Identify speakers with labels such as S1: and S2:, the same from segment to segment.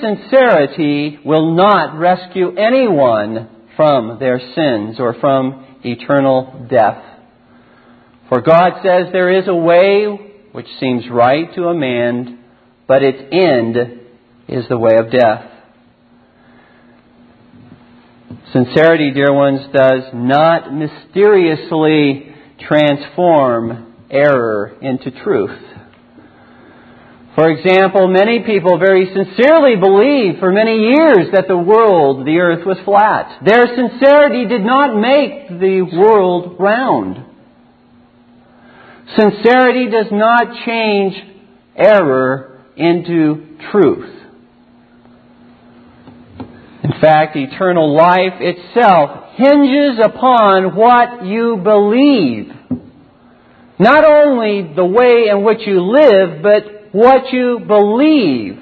S1: sincerity will not rescue anyone from their sins or from eternal death. For God says there is a way which seems right to a man, but its end is the way of death. Sincerity, dear ones, does not mysteriously transform error into truth. For example, many people very sincerely believed for many years that the world, the earth, was flat. Their sincerity did not make the world round. Sincerity does not change error into truth. In fact, eternal life itself hinges upon what you believe. Not only the way in which you live, but what you believe.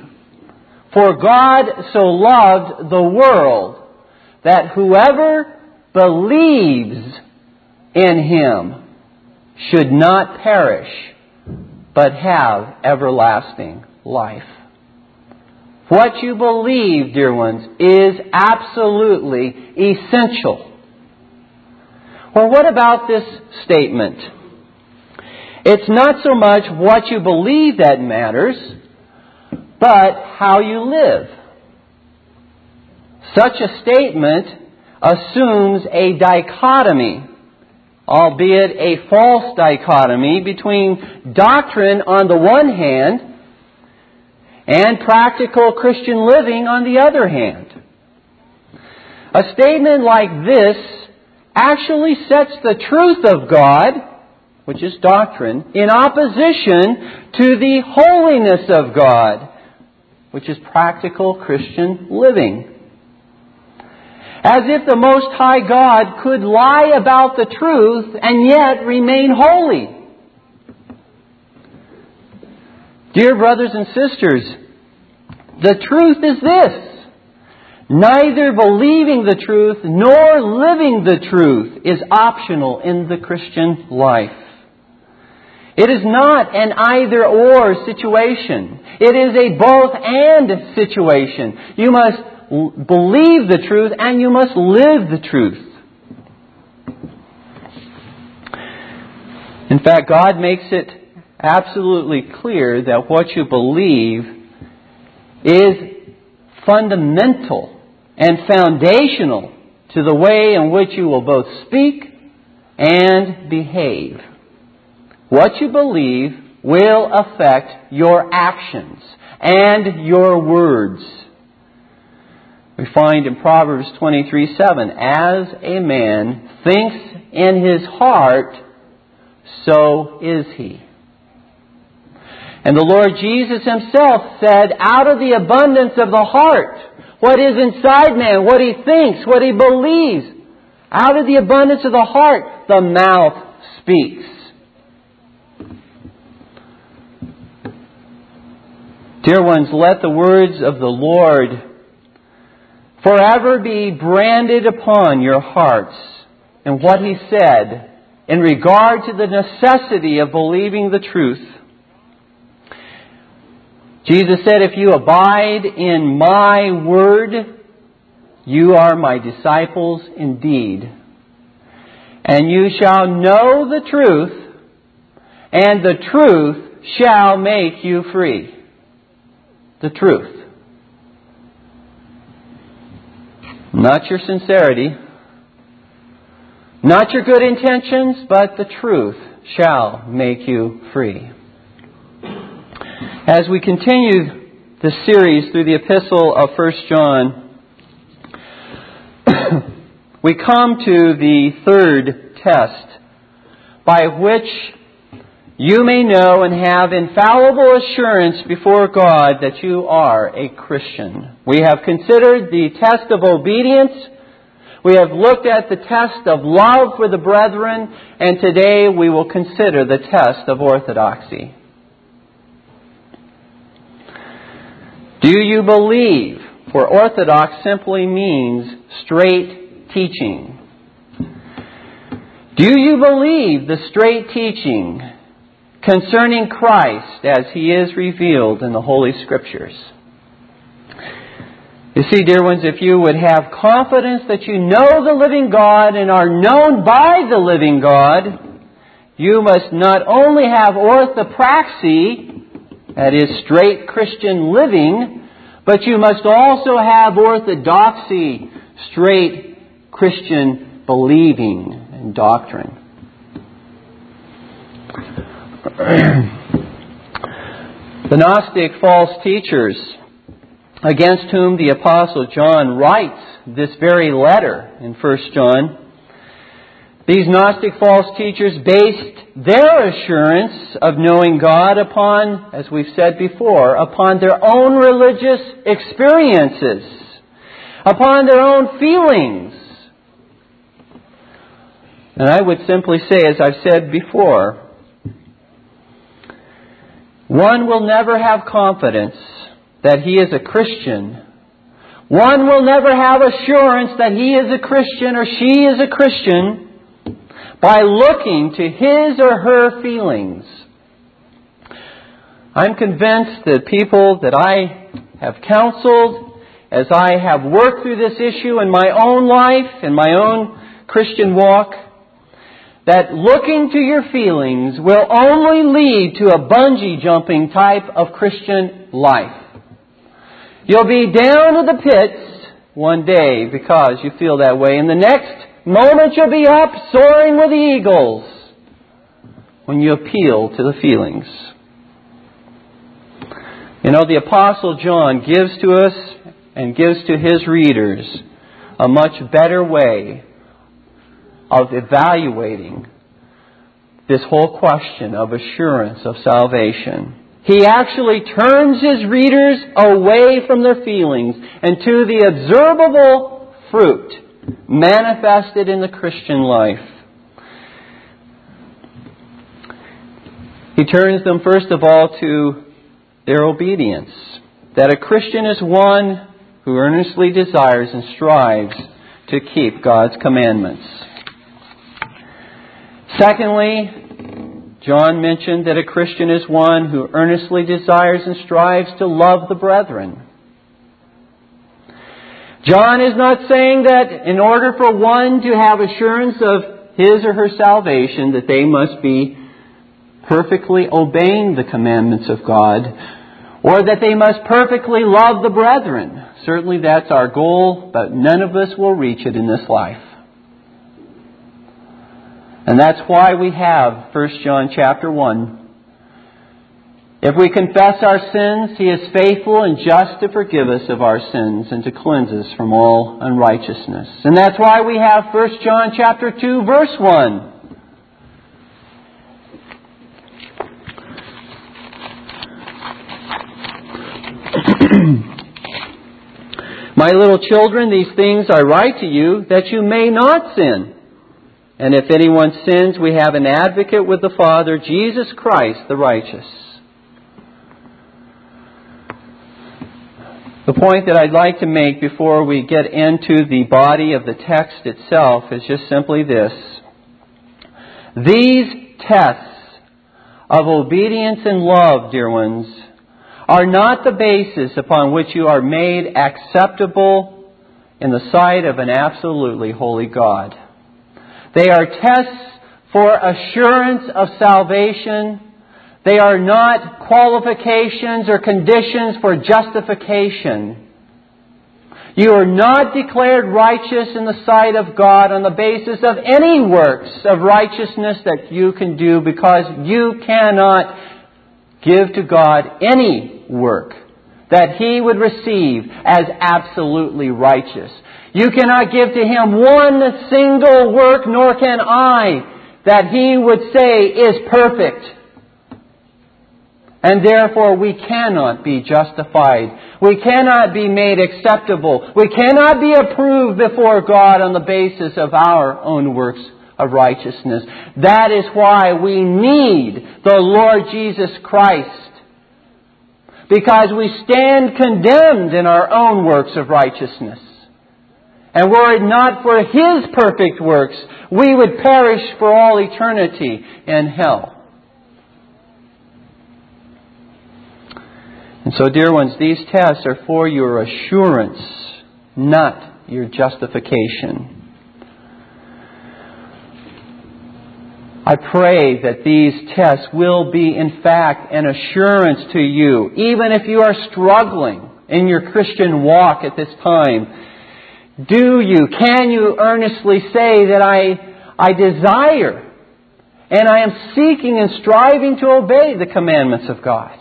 S1: For God so loved the world that whoever believes in Him should not perish, but have everlasting life. What you believe, dear ones, is absolutely essential. Well, what about this statement? It's not so much what you believe that matters, but how you live. Such a statement assumes a dichotomy, albeit a false dichotomy, between doctrine on the one hand and practical Christian living on the other hand. A statement like this actually sets the truth of God, which is doctrine, in opposition to the holiness of God, which is practical Christian living. As if the Most High God could lie about the truth and yet remain holy. Dear brothers and sisters, the truth is this. Neither believing the truth nor living the truth is optional in the Christian life. It is not an either or situation. It is a both and situation. You must believe the truth and you must live the truth. In fact, God makes it absolutely clear that what you believe is fundamental and foundational to the way in which you will both speak and behave. What you believe will affect your actions and your words. We find in Proverbs 23 7, as a man thinks in his heart, so is he. And the Lord Jesus himself said, out of the abundance of the heart, what is inside man, what he thinks, what he believes, out of the abundance of the heart, the mouth speaks. Dear ones, let the words of the Lord forever be branded upon your hearts and what he said in regard to the necessity of believing the truth Jesus said, If you abide in my word, you are my disciples indeed. And you shall know the truth, and the truth shall make you free. The truth. Not your sincerity, not your good intentions, but the truth shall make you free. As we continue the series through the epistle of 1 John, we come to the third test by which you may know and have infallible assurance before God that you are a Christian. We have considered the test of obedience. We have looked at the test of love for the brethren, and today we will consider the test of orthodoxy. Do you believe? For orthodox simply means straight teaching. Do you believe the straight teaching concerning Christ as he is revealed in the Holy Scriptures? You see, dear ones, if you would have confidence that you know the living God and are known by the living God, you must not only have orthopraxy, that is straight Christian living, but you must also have orthodoxy, straight Christian believing and doctrine. The Gnostic false teachers against whom the apostle John writes this very letter in 1 John. These Gnostic false teachers based their assurance of knowing God upon, as we've said before, upon their own religious experiences, upon their own feelings. And I would simply say, as I've said before, one will never have confidence that he is a Christian, one will never have assurance that he is a Christian or she is a Christian by looking to his or her feelings. I'm convinced that people that I have counseled, as I have worked through this issue in my own life, in my own Christian walk, that looking to your feelings will only lead to a bungee jumping type of Christian life. You'll be down to the pits one day because you feel that way, and the next moment you'll be up soaring with the eagles when you appeal to the feelings. You know, the Apostle John gives to us and gives to his readers a much better way of evaluating this whole question of assurance of salvation. He actually turns his readers away from their feelings and to the observable fruit manifested in the Christian life. He turns them first of all to their obedience. That a Christian is one who earnestly desires and strives to keep God's commandments. Secondly, John mentioned that a Christian is one who earnestly desires and strives to love the brethren. John is not saying that in order for one to have assurance of his or her salvation that they must be perfectly obeying the commandments of God or that they must perfectly love the brethren. Certainly that's our goal, but none of us will reach it in this life. And that's why we have 1 John chapter 1. If we confess our sins, He is faithful and just to forgive us of our sins and to cleanse us from all unrighteousness. And that's why we have 1 John chapter 2 verse 1. My little children, these things I write to you that you may not sin. And if anyone sins, we have an advocate with the Father, Jesus Christ the righteous. The point that I'd like to make before we get into the body of the text itself is just simply this. These tests of obedience and love, dear ones, are not the basis upon which you are made acceptable in the sight of an absolutely holy God. They are tests for assurance of salvation. They are not qualifications or conditions for justification. You are not declared righteous in the sight of God on the basis of any works of righteousness that you can do because you cannot give to God any work that He would receive as absolutely righteous. You cannot give to him one single work, nor can I, that he would say is perfect. And therefore we cannot be justified. We cannot be made acceptable. We cannot be approved before God on the basis of our own works of righteousness. That is why we need the Lord Jesus Christ. Because we stand condemned in our own works of righteousness. And were it not for His perfect works, we would perish for all eternity in hell. And so, dear ones, these tests are for your assurance not your justification. I pray that these tests will be, in fact, an assurance to you, even if you are struggling in your Christian walk at this time. Do you, can you earnestly say that I, I desire and I am seeking and striving to obey the commandments of God?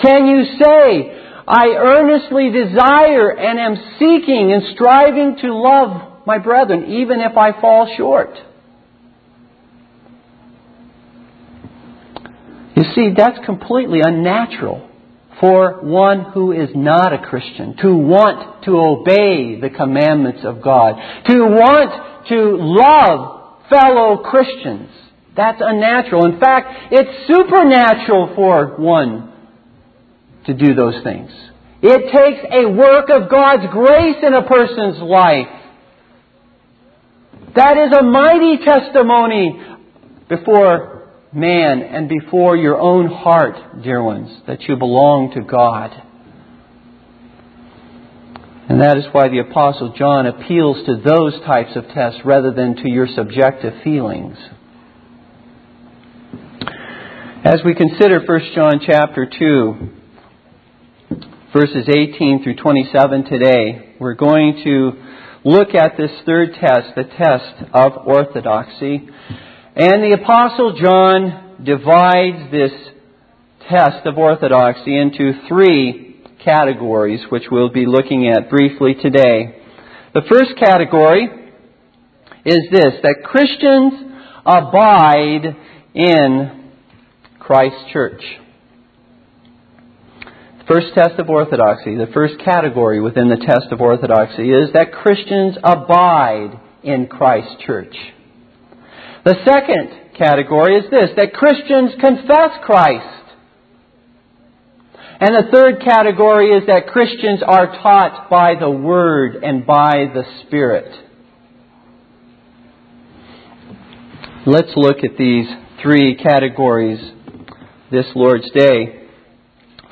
S1: Can you say, I earnestly desire and am seeking and striving to love my brethren, even if I fall short? You see, that's completely unnatural for one who is not a Christian to want to obey the commandments of God, to want to love fellow Christians. That's unnatural. In fact, it's supernatural for one to do those things. It takes a work of God's grace in a person's life. That is a mighty testimony before man and before your own heart, dear ones, that you belong to God. And that is why the Apostle John appeals to those types of tests rather than to your subjective feelings. As we consider 1 John chapter 2, verses 18 through 27 today, we're going to look at this third test, the test of orthodoxy. And the Apostle John divides this test of orthodoxy into three categories, which we'll be looking at briefly today. The first category is this that Christians abide in Christ's church. First test of orthodoxy, the first category within the test of orthodoxy is that Christians abide in Christ's church. The second category is this that Christians confess Christ. And the third category is that Christians are taught by the Word and by the Spirit. Let's look at these three categories this Lord's Day.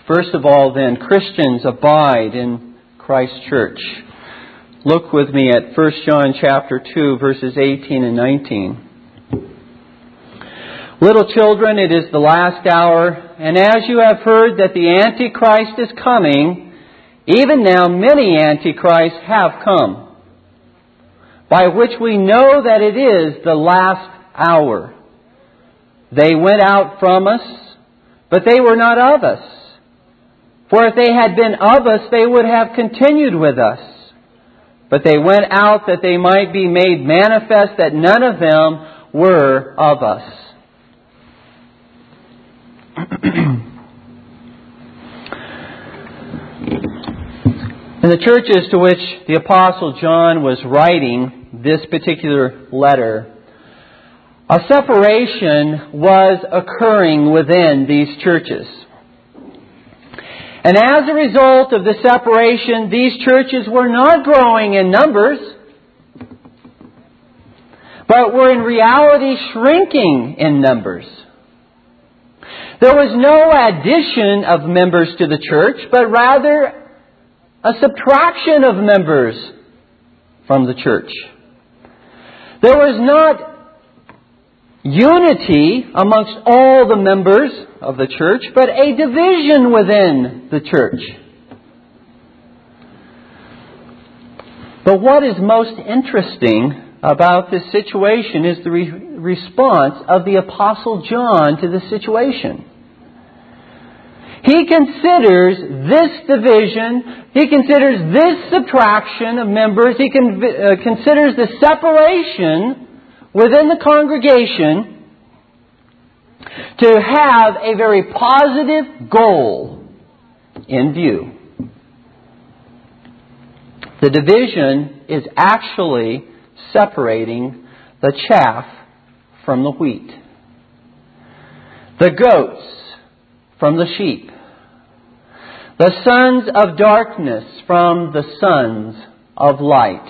S1: First of all, then, Christians abide in Christ's church. Look with me at 1 John chapter 2 verses 18 and 19. Little children, it is the last hour, and as you have heard that the Antichrist is coming, even now many Antichrists have come, by which we know that it is the last hour. They went out from us, but they were not of us. For if they had been of us, they would have continued with us. But they went out that they might be made manifest that none of them were of us. In the churches to which the Apostle John was writing this particular letter, a separation was occurring within these churches. And as a result of the separation, these churches were not growing in numbers, but were in reality shrinking in numbers. There was no addition of members to the church, but rather a subtraction of members from the church. There was not unity amongst all the members of the church, but a division within the church. But what is most interesting about this situation is the re- response of the Apostle John to the situation. He considers this division, he considers this subtraction of members, he con- uh, considers the separation within the congregation to have a very positive goal in view. The division is actually separating the chaff from the wheat, the goats from the sheep the sons of darkness from the sons of light.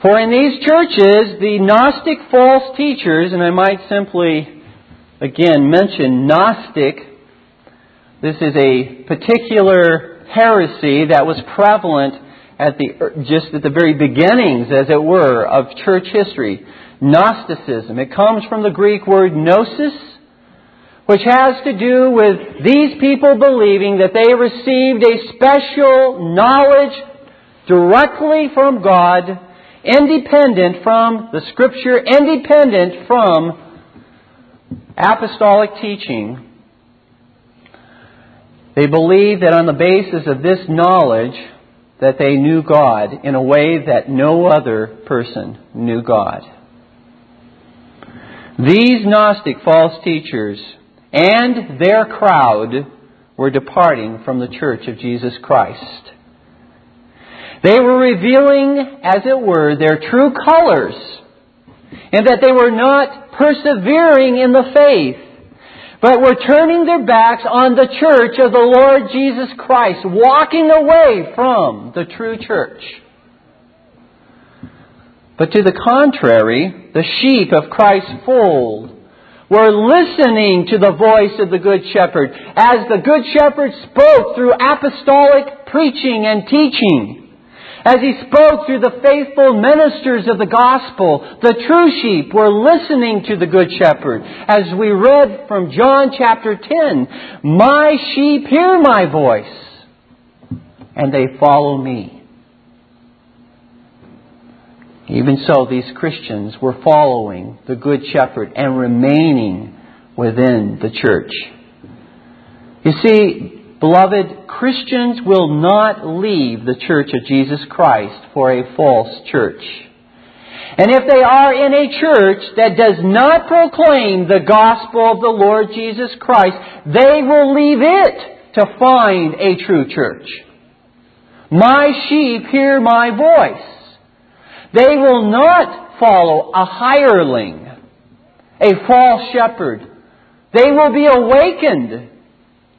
S1: For in these churches, the Gnostic false teachers, and I might simply again mention Gnostic, this is a particular heresy that was prevalent at the, just at the very beginnings, as it were, of church history. Gnosticism. It comes from the Greek word gnosis, which has to do with these people believing that they received a special knowledge directly from God, independent from the Scripture, independent from apostolic teaching. They believed that on the basis of this knowledge, that they knew God in a way that no other person knew God. These Gnostic false teachers and their crowd were departing from the Church of Jesus Christ. They were revealing, as it were, their true colors, and that they were not persevering in the faith but were turning their backs on the church of the Lord Jesus Christ, walking away from the true church. But to the contrary, the sheep of Christ's fold were listening to the voice of the Good Shepherd as the Good Shepherd spoke through apostolic preaching and teaching. As he spoke through the faithful ministers of the gospel, the true sheep were listening to the good shepherd. As we read from John chapter 10, My sheep hear my voice, and they follow me. Even so, these Christians were following the good shepherd and remaining within the church. You see, Beloved, Christians will not leave the church of Jesus Christ for a false church. And if they are in a church that does not proclaim the gospel of the Lord Jesus Christ, they will leave it to find a true church. My sheep hear my voice. They will not follow a hireling, a false shepherd. They will be awakened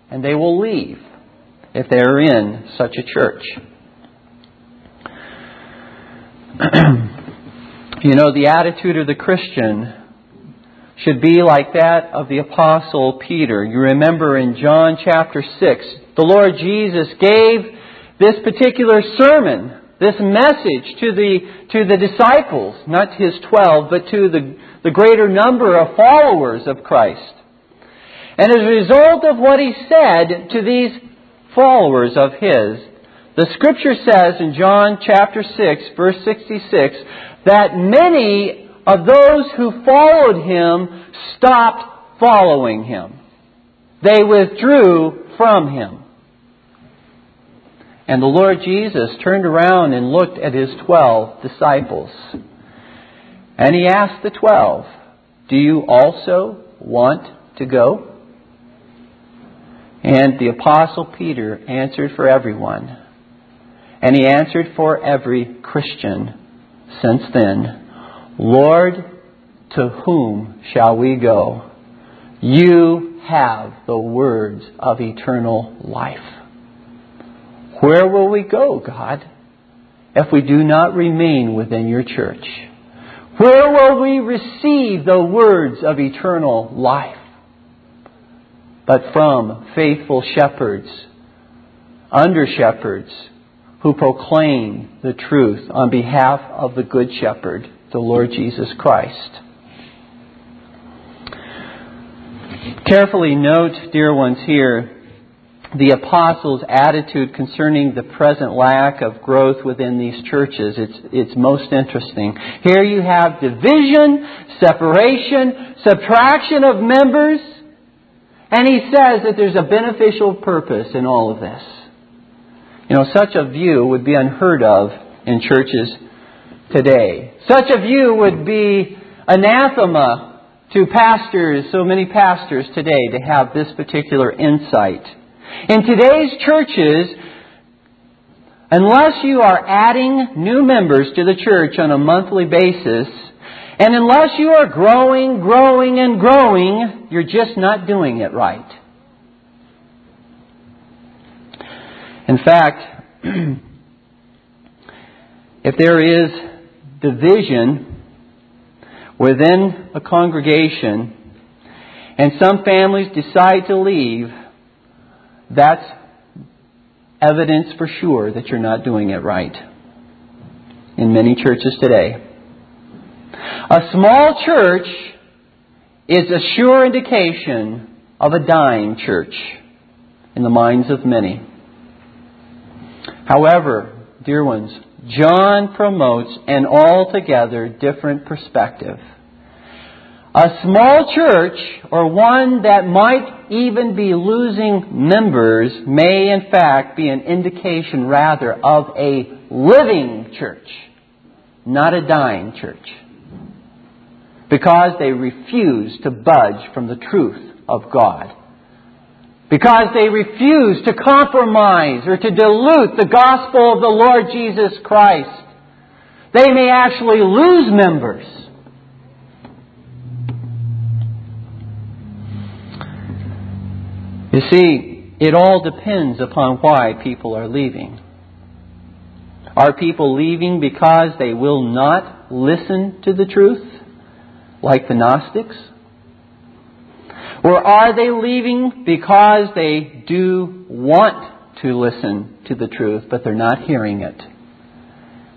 S1: and they will leave if they are in such a church. you know, the attitude of the Christian should be like that of the Apostle Peter. You remember in John chapter 6, the Lord Jesus gave this particular sermon, this message to the, to the disciples, not his twelve, but to the, the greater number of followers of Christ. And as a result of what he said to these followers of his, the scripture says in John chapter 6 verse 66 that many of those who followed him stopped following him. They withdrew from him. And the Lord Jesus turned around and looked at his twelve disciples. And he asked the twelve, Do you also want to go? And the Apostle Peter answered for everyone. And he answered for every Christian since then Lord, to whom shall we go? You have the words of eternal life. Where will we go, God, if we do not remain within your church? Where will we receive the words of eternal life? but from faithful shepherds, under shepherds, who proclaim the truth on behalf of the Good Shepherd, the Lord Jesus Christ. Carefully note, dear ones, here the apostles' attitude concerning the present lack of growth within these churches. It's, it's most interesting. Here you have division, separation, subtraction of members, and he says that there's a beneficial purpose in all of this. You know, such a view would be unheard of in churches today. Such a view would be anathema to pastors, so many pastors today, to have this particular insight. In today's churches, unless you are adding new members to the church on a monthly basis, and unless you are growing, growing, and growing, you're just not doing it right. In fact, if there is division within a congregation and some families decide to leave, that's evidence for sure that you're not doing it right in many churches today. A small church is a sure indication of a dying church in the minds of many. However, dear ones, John promotes an altogether different perspective. A small church, or one that might even be losing members, may in fact be an indication rather of a living church, not a dying church. Because they refuse to budge from the truth of God. Because they refuse to compromise or to dilute the gospel of the Lord Jesus Christ. They may actually lose members You see, it all depends upon why people are leaving. Are people leaving because they will not listen to the truth, like the Gnostics? Or are they leaving because they do want to listen to the truth, but they're not hearing it,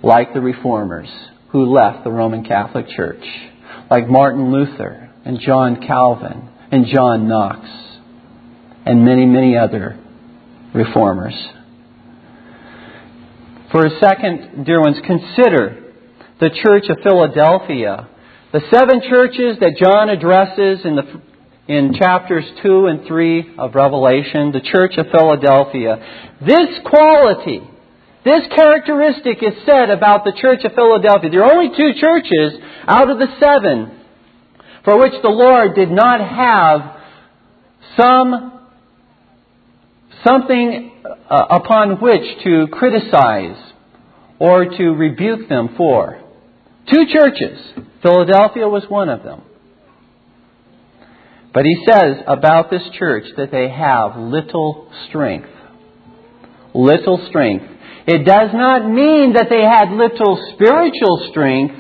S1: like the Reformers who left the Roman Catholic Church, like Martin Luther and John Calvin and John Knox? And many, many other reformers. For a second, dear ones, consider the Church of Philadelphia. The seven churches that John addresses in, the, in chapters 2 and 3 of Revelation, the Church of Philadelphia. This quality, this characteristic is said about the Church of Philadelphia. There are only two churches out of the seven for which the Lord did not have some something uh, upon which to criticize or to rebuke them for. Two churches. Philadelphia was one of them. But he says about this church that they have little strength. Little strength. It does not mean that they had little spiritual strength.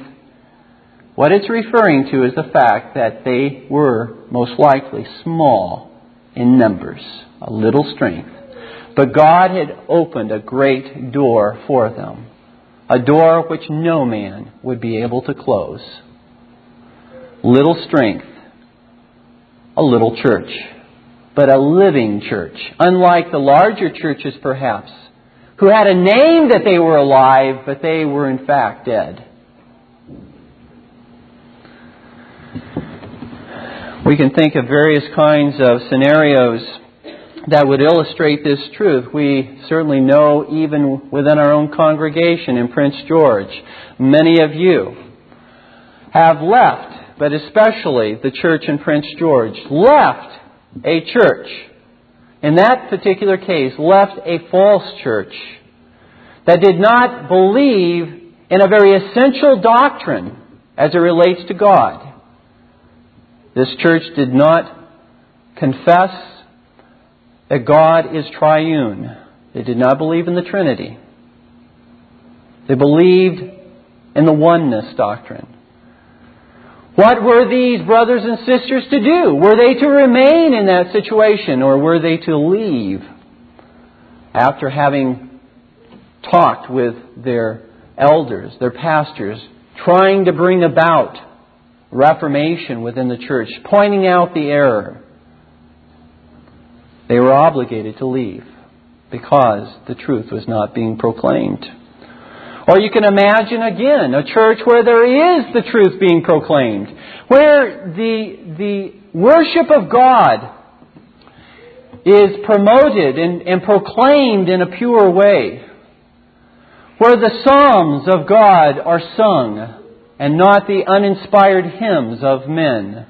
S1: What it's referring to is the fact that they were most likely small in numbers, a little strength. But God had opened a great door for them, a door which no man would be able to close. Little strength, a little church, but a living church, unlike the larger churches perhaps, who had a name that they were alive, but they were in fact dead. We can think of various kinds of scenarios that would illustrate this truth. We certainly know even within our own congregation in Prince George, many of you have left, but especially the church in Prince George, left a church. In that particular case, left a false church that did not believe in a very essential doctrine as it relates to God. This church did not confess that God is triune. They did not believe in the Trinity. They believed in the oneness doctrine. What were these brothers and sisters to do? Were they to remain in that situation or were they to leave after having talked with their elders, their pastors, trying to bring about reformation within the church, pointing out the error? They were obligated to leave because the truth was not being proclaimed. Or you can imagine again a church where there is the truth being proclaimed, where the, the worship of God is promoted and, and proclaimed in a pure way, where the Psalms of God are sung and not the uninspired hymns of men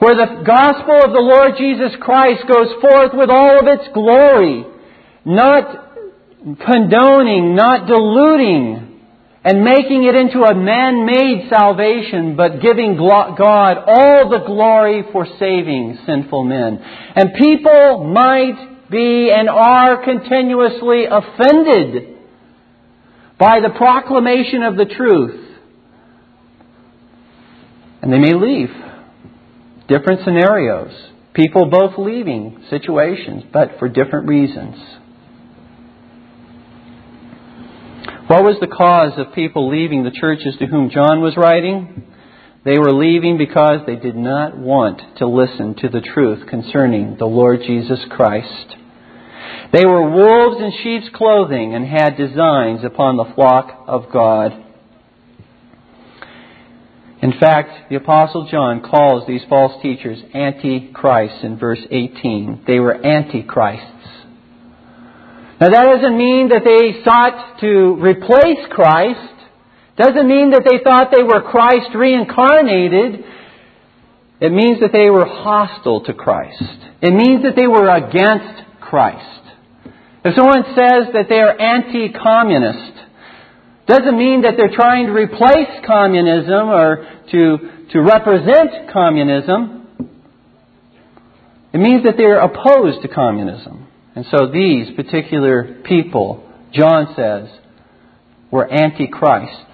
S1: where the gospel of the Lord Jesus Christ goes forth with all of its glory, not condoning, not diluting, and making it into a man-made salvation, but giving God all the glory for saving sinful men. And people might be and are continuously offended by the proclamation of the truth. And they may leave different scenarios. People both leaving situations, but for different reasons. What was the cause of people leaving the churches to whom John was writing? They were leaving because they did not want to listen to the truth concerning the Lord Jesus Christ. They were wolves in sheep's clothing and had designs upon the flock of God. In fact, the Apostle John calls these false teachers antichrists in verse 18. They were antichrists. Now that doesn't mean that they sought to replace Christ. Doesn't mean that they thought they were Christ reincarnated. It means that they were hostile to Christ. It means that they were against Christ. If someone says that they are anti-communist, doesn't mean that they're trying to replace communism or to, to represent communism. It means that they're opposed to communism. And so these particular people, John says, were antichrists.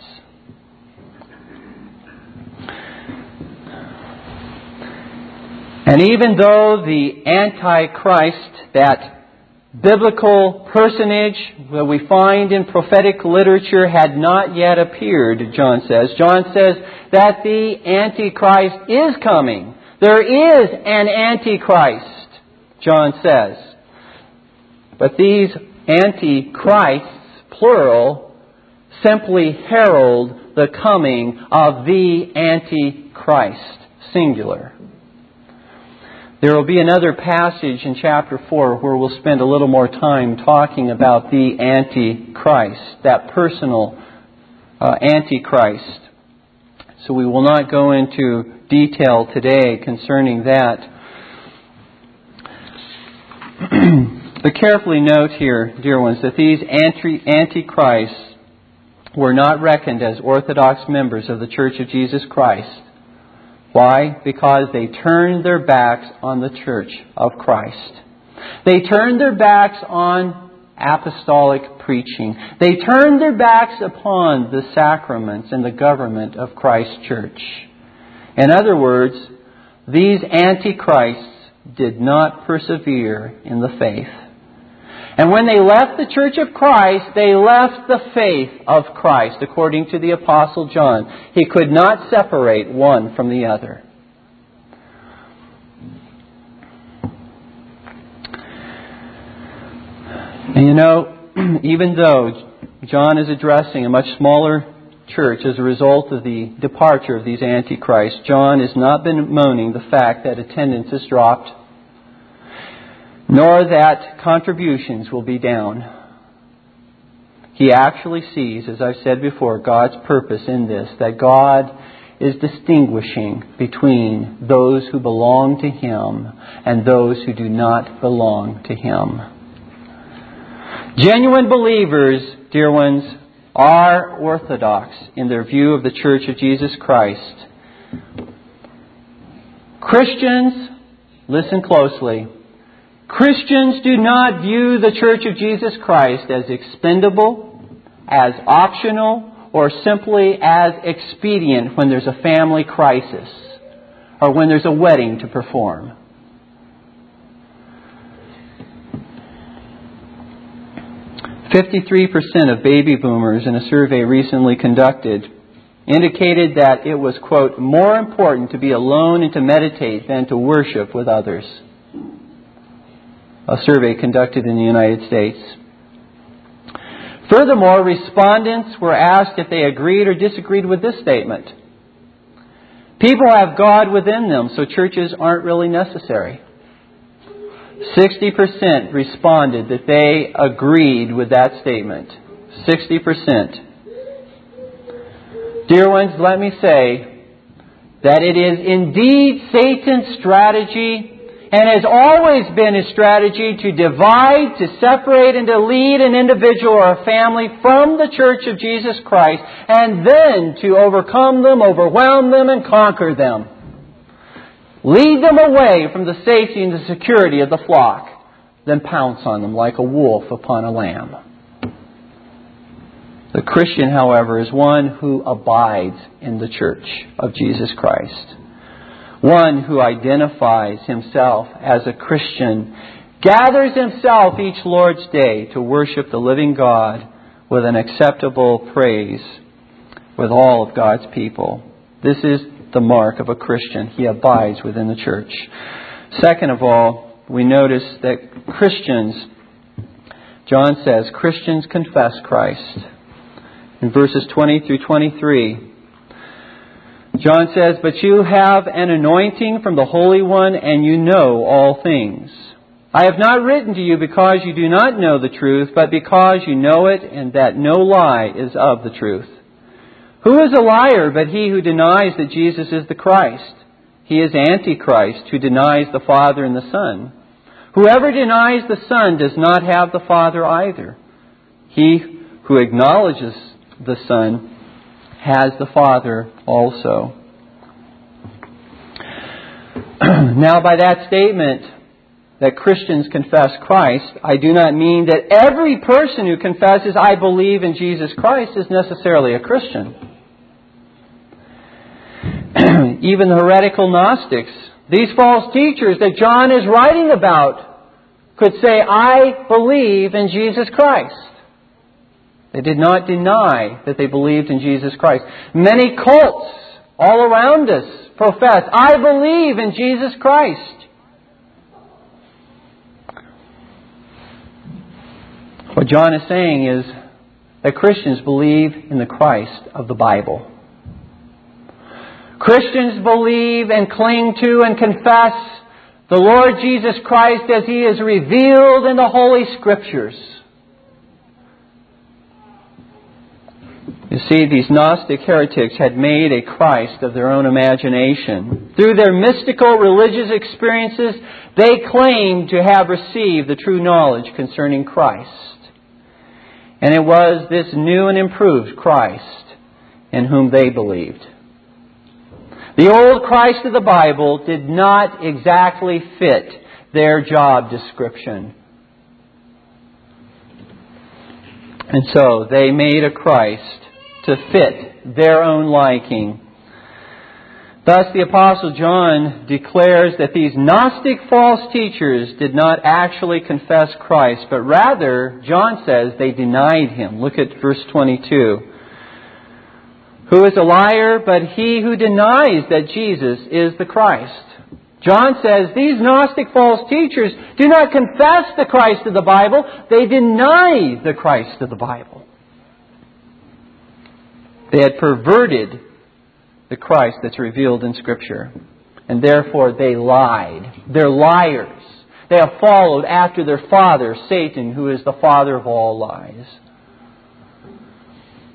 S1: And even though the antichrist, that biblical personage that we find in prophetic literature had not yet appeared, John says. John says that the Antichrist is coming. There is an Antichrist, John says. But these Antichrists, plural, simply herald the coming of the Antichrist, singular. There will be another passage in chapter 4 where we'll spend a little more time talking about the Antichrist, that personal uh, Antichrist. So we will not go into detail today concerning that. but carefully note here, dear ones, that these anti- Antichrists were not reckoned as Orthodox members of the Church of Jesus Christ. Why? Because they turned their backs on the church of Christ. They turned their backs on apostolic preaching. They turned their backs upon the sacraments and the government of Christ's church. In other words, these antichrists did not persevere in the faith. And when they left the church of Christ, they left the faith of Christ, according to the Apostle John. He could not separate one from the other. And you know, even though John is addressing a much smaller church as a result of the departure of these antichrists, John has not been moaning the fact that attendance has dropped nor that contributions will be down. He actually sees, as I've said before, God's purpose in this, that God is distinguishing between those who belong to Him and those who do not belong to Him. Genuine believers, dear ones, are orthodox in their view of the Church of Jesus Christ. Christians, listen closely, Christians do not view the Church of Jesus Christ as expendable, as optional, or simply as expedient when there's a family crisis or when there's a wedding to perform. Fifty-three percent of baby boomers in a survey recently conducted indicated that it was, quote, more important to be alone and to meditate than to worship with others a survey conducted in the United States. Furthermore, respondents were asked if they agreed or disagreed with this statement. People have God within them, so churches aren't really necessary. 60% responded that they agreed with that statement. 60%. Dear ones, let me say that it is indeed Satan's strategy and has always been his strategy to divide, to separate, and to lead an individual or a family from the church of Jesus Christ, and then to overcome them, overwhelm them, and conquer them. Lead them away from the safety and the security of the flock, then pounce on them like a wolf upon a lamb. The Christian, however, is one who abides in the church of Jesus Christ One who identifies himself as a Christian gathers himself each Lord's Day to worship the living God with an acceptable praise with all of God's people. This is the mark of a Christian. He abides within the church. Second of all, we notice that Christians, John says, Christians confess Christ. In verses 20 through 23, John says, But you have an anointing from the Holy One, and you know all things. I have not written to you because you do not know the truth, but because you know it, and that no lie is of the truth. Who is a liar but he who denies that Jesus is the Christ? He is Antichrist, who denies the Father and the Son. Whoever denies the Son does not have the Father either. He who acknowledges the Son has the Father also. now, by that statement that Christians confess Christ, I do not mean that every person who confesses, I believe in Jesus Christ, is necessarily a Christian. Even the heretical Gnostics, these false teachers that John is writing about, could say, I believe in Jesus Christ. They did not deny that they believed in Jesus Christ. Many cults all around us profess, I believe in Jesus Christ. What John is saying is that Christians believe in the Christ of the Bible. Christians believe and cling to and confess the Lord Jesus Christ as He is revealed in the Holy Scriptures. You see, these Gnostic heretics had made a Christ of their own imagination. Through their mystical religious experiences, they claimed to have received the true knowledge concerning Christ. And it was this new and improved Christ in whom they believed. The old Christ of the Bible did not exactly fit their job description. And so they made a Christ to fit their own liking. Thus, the Apostle John declares that these Gnostic false teachers did not actually confess Christ, but rather, John says, they denied him. Look at verse 22. Who is a liar but he who denies that Jesus is the Christ? John says these Gnostic false teachers do not confess the Christ of the Bible, they deny the Christ of the Bible. They had perverted the Christ that's revealed in Scripture. And therefore they lied. They're liars. They have followed after their father, Satan, who is the father of all lies.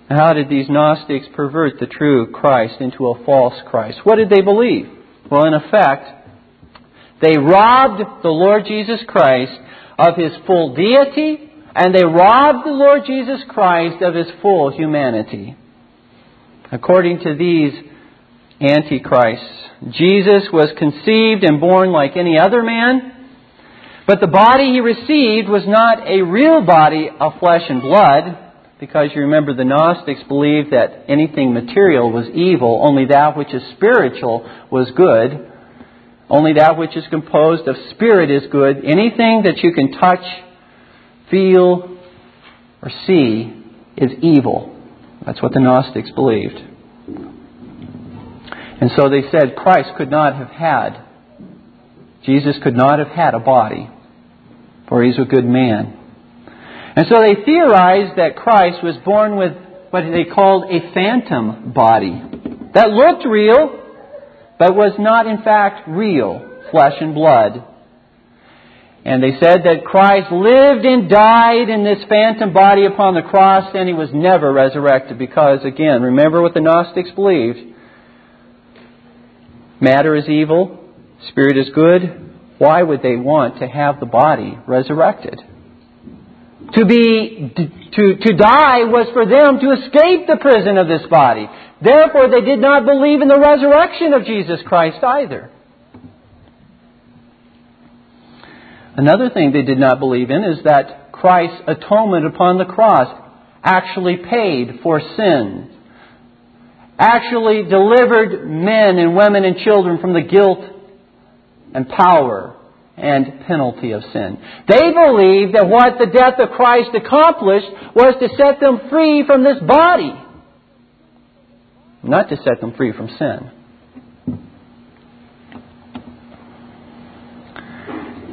S1: How did these Gnostics pervert the true Christ into a false Christ? What did they believe? Well, in effect, they robbed the Lord Jesus Christ of his full deity, and they robbed the Lord Jesus Christ of his full humanity. According to these antichrists, Jesus was conceived and born like any other man, but the body he received was not a real body of flesh and blood, because you remember the Gnostics believed that anything material was evil, only that which is spiritual was good. Only that which is composed of spirit is good. Anything that you can touch, feel, or see is evil. That's what the Gnostics believed. And so they said Christ could not have had, Jesus could not have had a body, for he's a good man. And so they theorized that Christ was born with what they called a phantom body that looked real, but was not in fact real, flesh and blood. And they said that Christ lived and died in this phantom body upon the cross and he was never resurrected because, again, remember what the Gnostics believed. Matter is evil, spirit is good. Why would they want to have the body resurrected? To be, to, to die was for them to escape the prison of this body. Therefore, they did not believe in the resurrection of Jesus Christ either. Another thing they did not believe in is that Christ's atonement upon the cross actually paid for sin. actually delivered men and women and children from the guilt and power and penalty of sin. They believed that what the death of Christ accomplished was to set them free from this body, not to set them free from sin.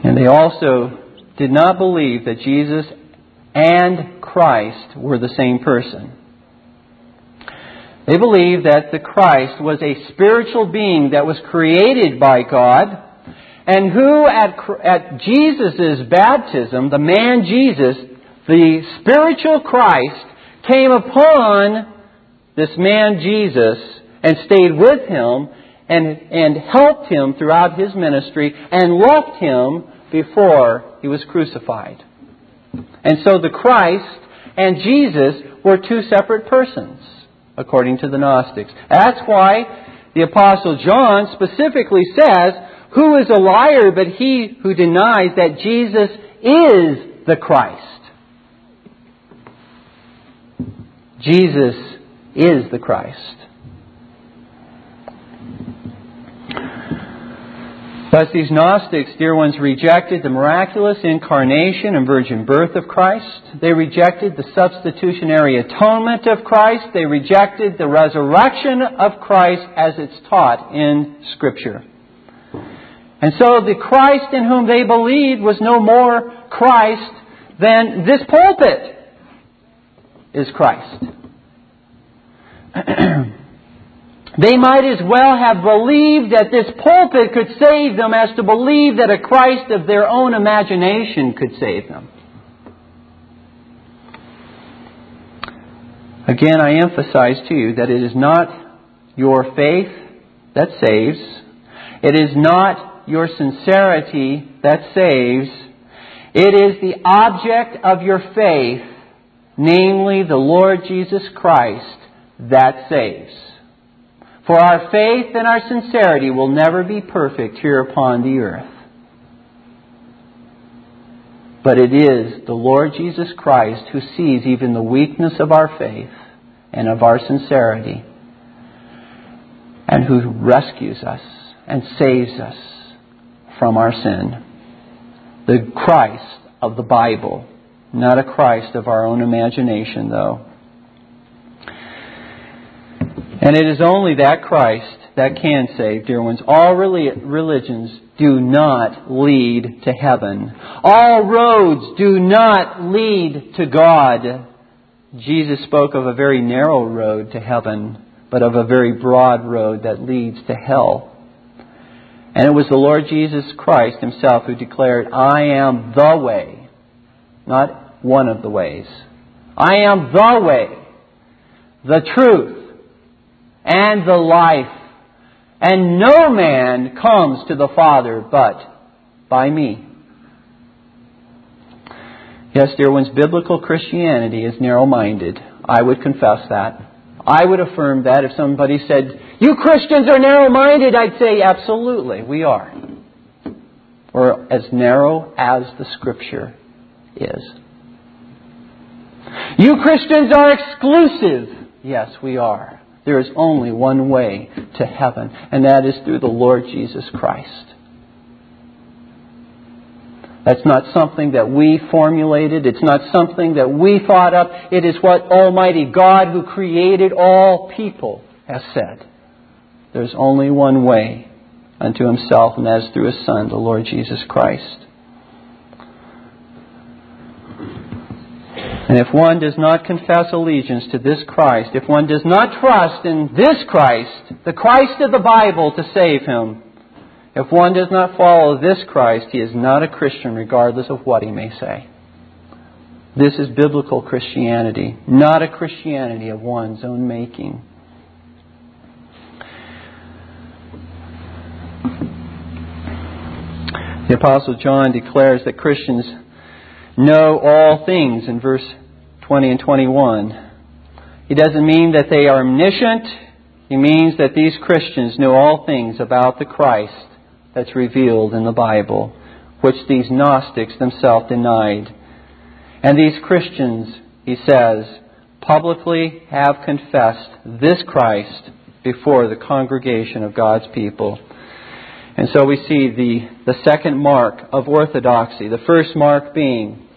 S1: And they also did not believe that Jesus and Christ were the same person. They believed that the Christ was a spiritual being that was created by God and who at, at Jesus' baptism, the man Jesus, the spiritual Christ, came upon this man Jesus and stayed with him and, and helped him throughout his ministry and left him before he was crucified. And so the Christ and Jesus were two separate persons, according to the Gnostics. That's why the Apostle John specifically says, Who is a liar but he who denies that Jesus is the Christ? Jesus is the Christ. Thus, these Gnostics, dear ones, rejected the miraculous incarnation and virgin birth of Christ. They rejected the substitutionary atonement of Christ. They rejected the resurrection of Christ as it's taught in Scripture. And so the Christ in whom they believed was no more Christ than this pulpit is Christ. They might as well have believed that this pulpit could save them as to believe that a Christ of their own imagination could save them. Again, I emphasize to you that it is not your faith that saves. It is not your sincerity that saves. It is the object of your faith, namely the Lord Jesus Christ, that saves. For our faith and our sincerity will never be perfect here upon the earth. But it is the Lord Jesus Christ who sees even the weakness of our faith and of our sincerity and who rescues us and saves us from our sin. The Christ of the Bible, not a Christ of our own imagination, though. And it is only that Christ that can save, dear ones. All religions do not lead to heaven. All roads do not lead to God. Jesus spoke of a very narrow road to heaven, but of a very broad road that leads to hell. And it was the Lord Jesus Christ himself who declared, I am the way, not one of the ways. I am the way, the truth, and the life. And no man comes to the Father but by me. Yes, dear ones, biblical Christianity is narrow minded. I would confess that. I would affirm that if somebody said, You Christians are narrow minded, I'd say, Absolutely, we are. We're as narrow as the Scripture is. You Christians are exclusive. Yes, we are. There is only one way to heaven, and that is through the Lord Jesus Christ. That's not something that we formulated. It's not something that we thought up. It is what Almighty God, who created all people, has said. There's only one way unto Himself, and that is through His Son, the Lord Jesus Christ. And if one does not confess allegiance to this Christ, if one does not trust in this Christ, the Christ of the Bible, to save him, if one does not follow this Christ, he is not a Christian regardless of what he may say. This is biblical Christianity, not a Christianity of one's own making. The Apostle John declares that Christians know all things in verse 20 and 21. He doesn't mean that they are omniscient. He means that these Christians know all things about the Christ that's revealed in the Bible, which these Gnostics themselves denied. And these Christians, he says, publicly have confessed this Christ before the congregation of God's people. And so we see the, the second mark of orthodoxy. The first mark being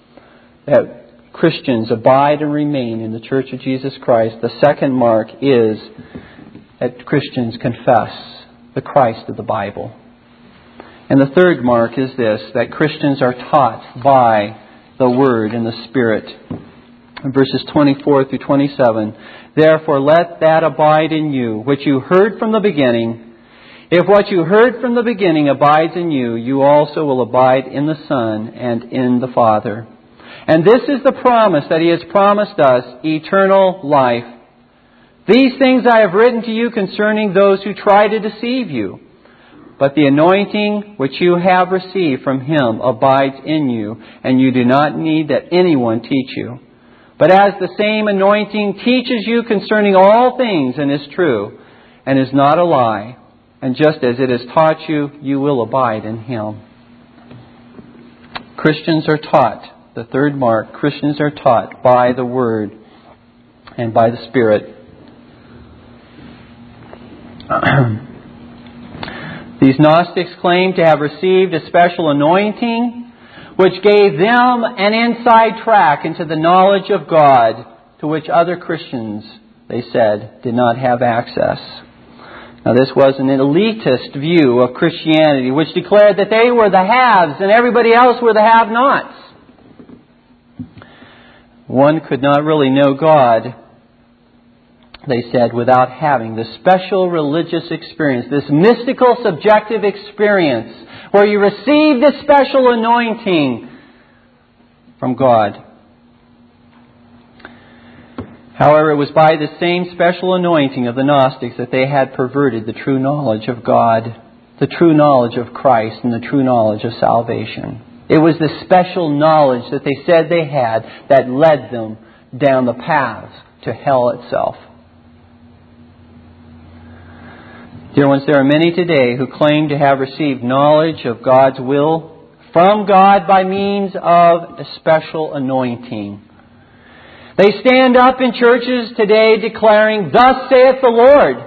S1: that Christians abide and remain in the Church of Jesus Christ. The second mark is that Christians confess the Christ of the Bible. And the third mark is this that Christians are taught by the Word and the Spirit. In verses 24 through 27, Therefore let that abide in you, which you heard from the beginning. If what you heard from the beginning abides in you, you also will abide in the Son and in the Father. And this is the promise that He has promised us, eternal life. These things I have written to you concerning those who try to deceive you. But the anointing which you have received from him abides in you, and you do not need that anyone teach you. But as the same anointing teaches you concerning all things and is true, and is not a lie, and just as it has taught you, you will abide in him. Christians are taught, the third mark, Christians are taught by the Word and by the Spirit. These Gnostics claimed to have received a special anointing which gave them an inside track into the knowledge of God to which other Christians, they said, did not have access. Now, this was an elitist view of Christianity, which declared that they were the haves and everybody else were the have nots. One could not really know God they said, without having this special religious experience, this mystical subjective experience where you receive this special anointing from God. However, it was by the same special anointing of the Gnostics that they had perverted the true knowledge of God, the true knowledge of Christ, and the true knowledge of salvation. It was the special knowledge that they said they had that led them down the paths to hell itself. Dear ones, there are many today who claim to have received knowledge of God's will from God by means of a special anointing. They stand up in churches today declaring, Thus saith the Lord,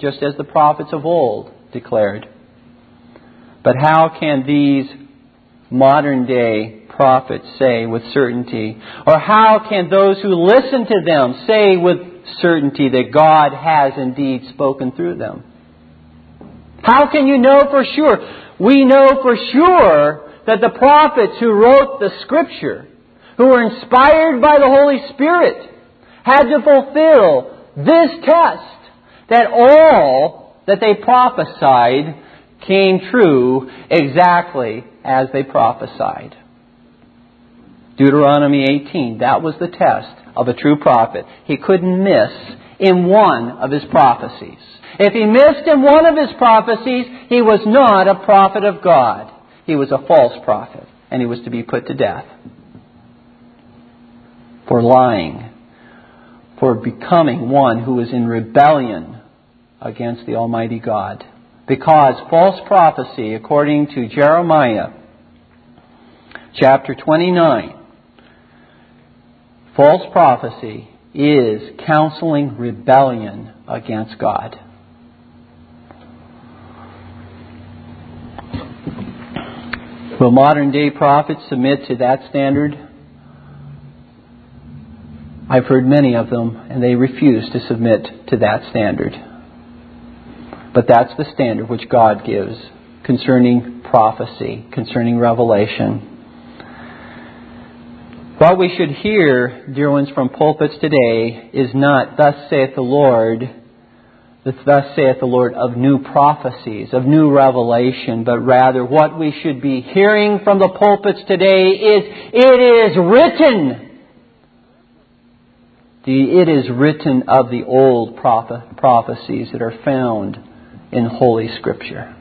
S1: just as the prophets of old declared. But how can these modern day prophets say with certainty? Or how can those who listen to them say with certainty that God has indeed spoken through them. How can you know for sure? We know for sure that the prophets who wrote the scripture, who were inspired by the Holy Spirit, had to fulfill this test that all that they prophesied came true exactly as they prophesied. Deuteronomy 18, that was the test of a true prophet. He couldn't miss in one of his prophecies. If he missed in one of his prophecies, he was not a prophet of God. He was a false prophet, and he was to be put to death for lying, for becoming one who was in rebellion against the Almighty God. Because false prophecy, according to Jeremiah chapter 29, False prophecy is counseling rebellion against God. Will modern day prophets submit to that standard? I've heard many of them, and they refuse to submit to that standard. But that's the standard which God gives concerning prophecy, concerning revelation. What we should hear, dear ones, from pulpits today is not, Thus saith the Lord, Thus saith the Lord of new prophecies, of new revelation, but rather what we should be hearing from the pulpits today is, It is written. The, it is written of the old prophecies that are found in Holy Scripture.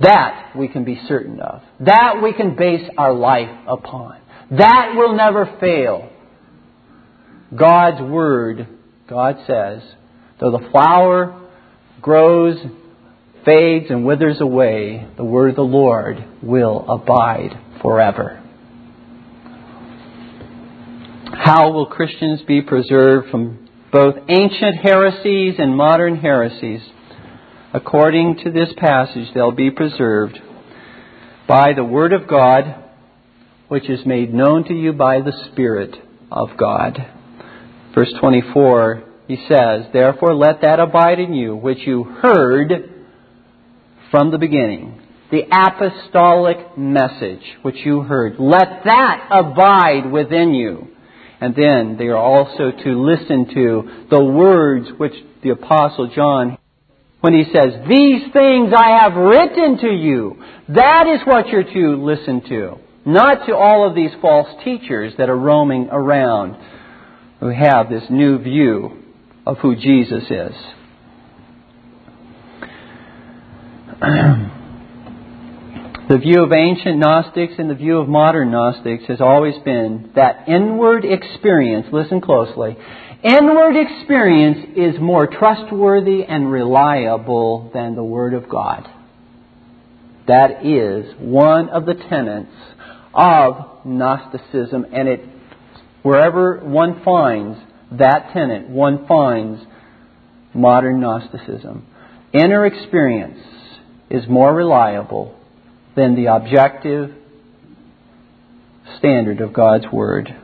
S1: That we can be certain of. That we can base our life upon. That will never fail. God's Word, God says, though the flower grows, fades, and withers away, the Word of the Lord will abide forever. How will Christians be preserved from both ancient heresies and modern heresies. According to this passage, they'll be preserved by the Word of God, which is made known to you by the Spirit of God. Verse 24, he says, Therefore let that abide in you, which you heard from the beginning. The apostolic message which you heard. Let that abide within you. And then they are also to listen to the words which the Apostle John, when he says, These things I have written to you. That is what you're to listen to. Not to all of these false teachers that are roaming around who have this new view of who Jesus is. The view of ancient Gnostics and the view of modern Gnostics has always been that inward experience, listen closely, inward experience is more trustworthy and reliable than the Word of God. That is one of the tenets of Gnosticism, and it, wherever one finds that tenet, one finds modern Gnosticism. Inner experience is more reliable than the objective standard of God's Word.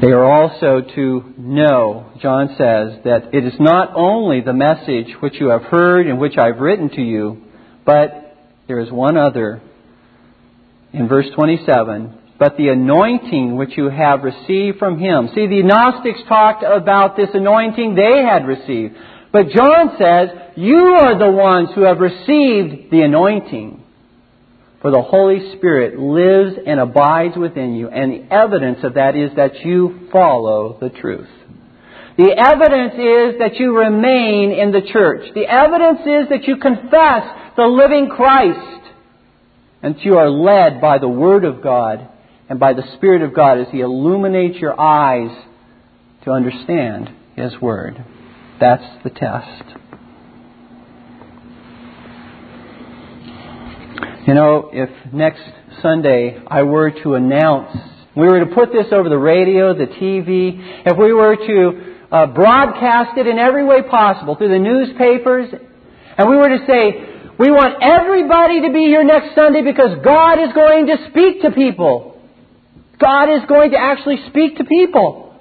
S1: They are also to know, John says, that it is not only the message which you have heard and which I've written to you, but there is one other. In verse 27, but the anointing which you have received from him. See, the Gnostics talked about this anointing they had received. But John says, You are the ones who have received the anointing. For the Holy Spirit lives and abides within you, and the evidence of that is that you follow the truth. The evidence is that you remain in the church. The evidence is that you confess the living Christ, and that you are led by the Word of God and by the Spirit of God as He illuminates your eyes to understand His Word. That's the test. You know, if next Sunday I were to announce, we were to put this over the radio, the TV, if we were to uh, broadcast it in every way possible through the newspapers, and we were to say, we want everybody to be here next Sunday because God is going to speak to people. God is going to actually speak to people.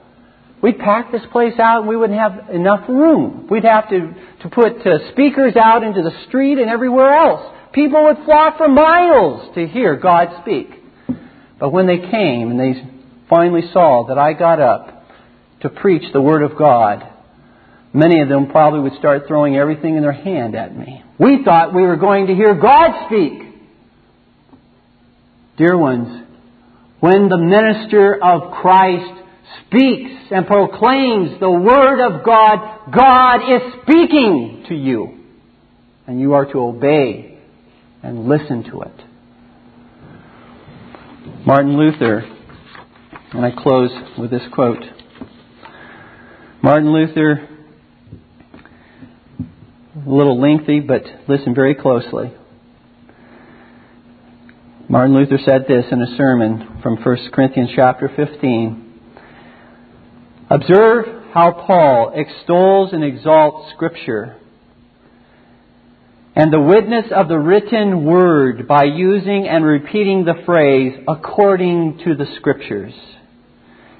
S1: We'd pack this place out and we wouldn't have enough room. We'd have to, to put uh, speakers out into the street and everywhere else. People would flock for miles to hear God speak. But when they came and they finally saw that I got up to preach the Word of God, many of them probably would start throwing everything in their hand at me. We thought we were going to hear God speak. Dear ones, when the minister of Christ speaks and proclaims the Word of God, God is speaking to you. And you are to obey and listen to it. Martin Luther, and I close with this quote. Martin Luther, a little lengthy, but listen very closely. Martin Luther said this in a sermon from 1 Corinthians chapter 15. Observe how Paul extols and exalts Scripture and the witness of the written word by using and repeating the phrase according to the Scriptures.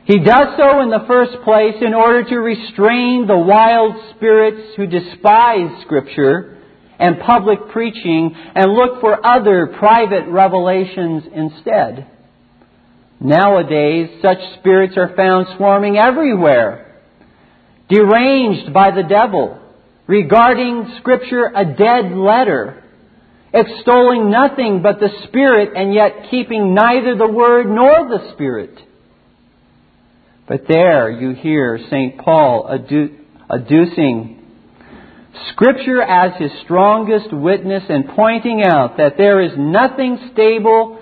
S1: He does so in the first place in order to restrain the wild spirits who despise Scripture and public preaching and look for other private revelations instead. Nowadays, such spirits are found swarming everywhere, deranged by the devil, regarding Scripture a dead letter, extolling nothing but the Spirit and yet keeping neither the Word nor the Spirit. But there you hear St. Paul adducing Scripture as his strongest witness and pointing out that there is nothing stable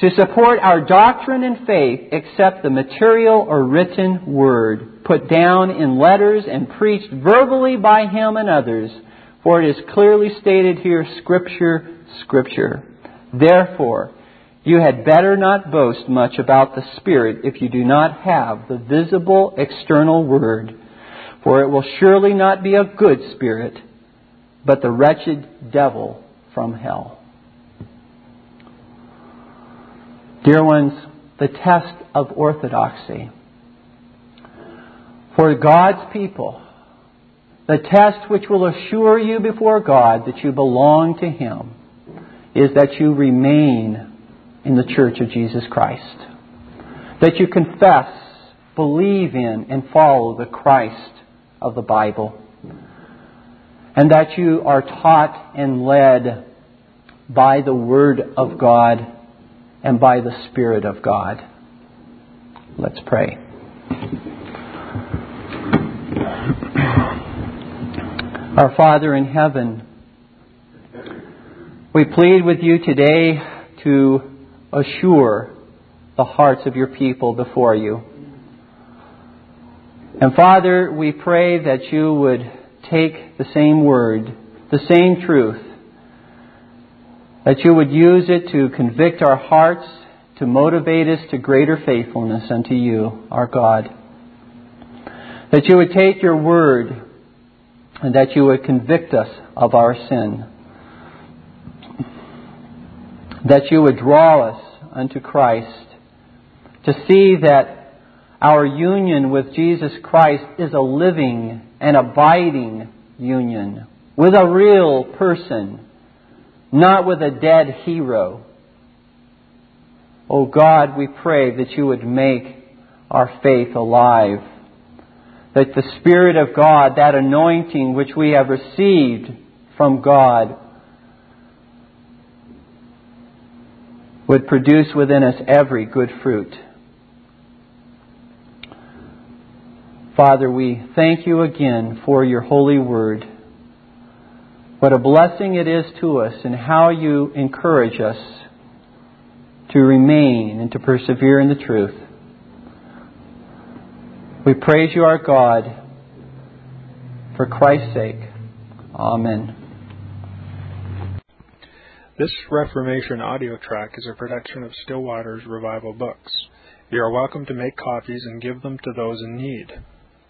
S1: to support our doctrine and faith except the material or written word, put down in letters and preached verbally by him and others. For it is clearly stated here, Scripture, Scripture. Therefore, You had better not boast much about the Spirit if you do not have the visible external Word, for it will surely not be a good Spirit, but the wretched devil from hell. Dear ones, the test of orthodoxy. For God's people, the test which will assure you before God that you belong to Him is that you remain in the church of Jesus Christ. That you confess, believe in, and follow the Christ of the Bible. And that you are taught and led by the Word of God and by the Spirit of God. Let's pray. Our Father in heaven, we plead with you today to assure the hearts of your people before you. And Father, we pray that you would take the same word, the same truth, that you would use it to convict our hearts, to motivate us to greater faithfulness unto you, our God. That you would take your word and that you would convict us of our sin. That you would draw us unto Christ, to see that our union with Jesus Christ is a living and abiding union with a real person, not with a dead hero. Oh God, we pray that you would make our faith alive. That the Spirit of God, that anointing which we have received from God, would produce within us every good fruit. Father, we thank you again for your holy word. What a blessing it is to us and how you encourage us to remain and to persevere in the truth. We praise you, our God, for Christ's sake. Amen.
S2: This Reformation audio track is a production of Still Waters Revival Books. You are welcome to make copies and give them to those in need.